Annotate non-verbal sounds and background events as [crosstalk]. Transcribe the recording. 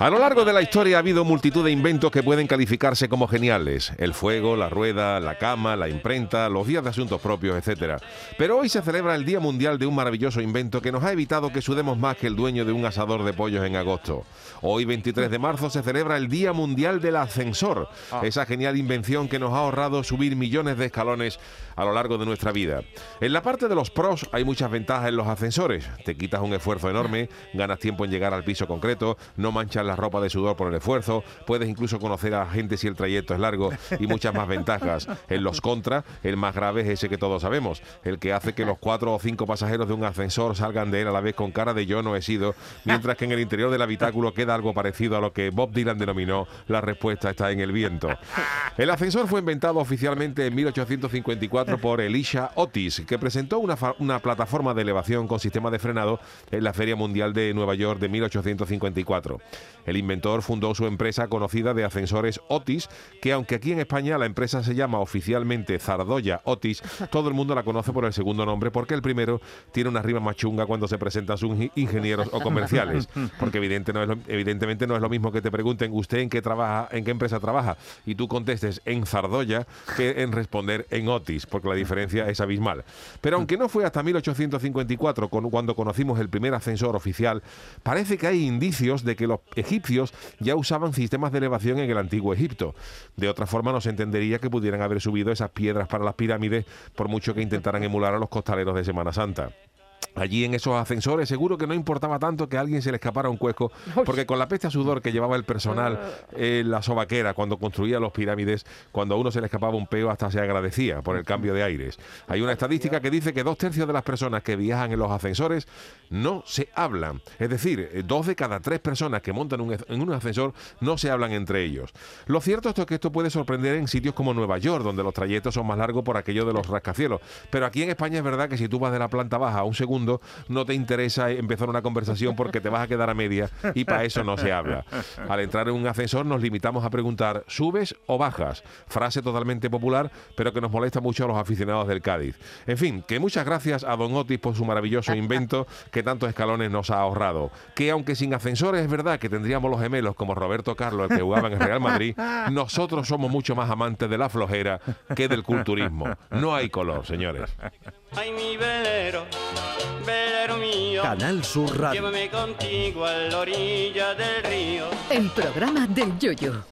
A lo largo de la historia ha habido multitud de inventos que pueden calificarse como geniales. El fuego, la rueda, la cama, la imprenta, los días de asuntos propios, etc. Pero hoy se celebra el Día Mundial de un maravilloso invento que nos ha evitado que sudemos más que el dueño de un asador de pollos en agosto. Hoy, 23 de marzo, se celebra el Día Mundial del Ascensor, esa genial invención que nos ha ahorrado subir millones de escalones a lo largo de nuestra vida. En la parte de los pros hay muchas ventajas en los ascensores. Te quitas un esfuerzo enorme, ganas tiempo en llegar al piso concreto, no manchas la ropa de sudor por el esfuerzo, puedes incluso conocer a la gente si el trayecto es largo y muchas más ventajas. En los contra, el más grave es ese que todos sabemos, el que hace que los cuatro o cinco pasajeros de un ascensor salgan de él a la vez con cara de yo no he sido, mientras que en el interior del habitáculo queda algo parecido a lo que Bob Dylan denominó la respuesta está en el viento. El ascensor fue inventado oficialmente en 1854 por Elisha Otis, que presentó una, una plataforma de elevación con sistema de frenado en la Feria Mundial de Nueva York de 1854. El inventor fundó su empresa conocida de ascensores Otis, que aunque aquí en España la empresa se llama oficialmente Zardoya Otis, [laughs] todo el mundo la conoce por el segundo nombre porque el primero tiene una rima más chunga cuando se presenta a sus ingenieros o comerciales, [laughs] porque evidente no es evidentemente no es lo mismo que te pregunten usted en qué trabaja, en qué empresa trabaja y tú contestes en Zardoya que en responder en Otis, porque la diferencia es abismal. Pero aunque no fue hasta 1854 cuando conocimos el primer ascensor oficial, parece que hay indicios de que los egipcios ya usaban sistemas de elevación en el antiguo Egipto. De otra forma no se entendería que pudieran haber subido esas piedras para las pirámides por mucho que intentaran emular a los costaleros de Semana Santa. Allí en esos ascensores seguro que no importaba tanto que a alguien se le escapara un cuesco, porque con la peste a sudor que llevaba el personal en la sobaquera cuando construía los pirámides, cuando a uno se le escapaba un peo hasta se agradecía por el cambio de aires. Hay una estadística que dice que dos tercios de las personas que viajan en los ascensores no se hablan. Es decir, dos de cada tres personas que montan en un ascensor no se hablan entre ellos. Lo cierto es que esto puede sorprender en sitios como Nueva York, donde los trayectos son más largos por aquello de los rascacielos. Pero aquí en España es verdad que si tú vas de la planta baja a un segundo, no te interesa empezar una conversación porque te vas a quedar a media y para eso no se habla. Al entrar en un ascensor nos limitamos a preguntar, ¿subes o bajas? Frase totalmente popular, pero que nos molesta mucho a los aficionados del Cádiz. En fin, que muchas gracias a Don Otis por su maravilloso invento que tantos escalones nos ha ahorrado. Que aunque sin ascensores es verdad que tendríamos los gemelos como Roberto Carlos, el que jugaba en el Real Madrid, nosotros somos mucho más amantes de la flojera que del culturismo. No hay color, señores. Ay, mi velero, velero mío. Canal Sur Radio. Llévame contigo a la orilla del río. El programa del yoyo.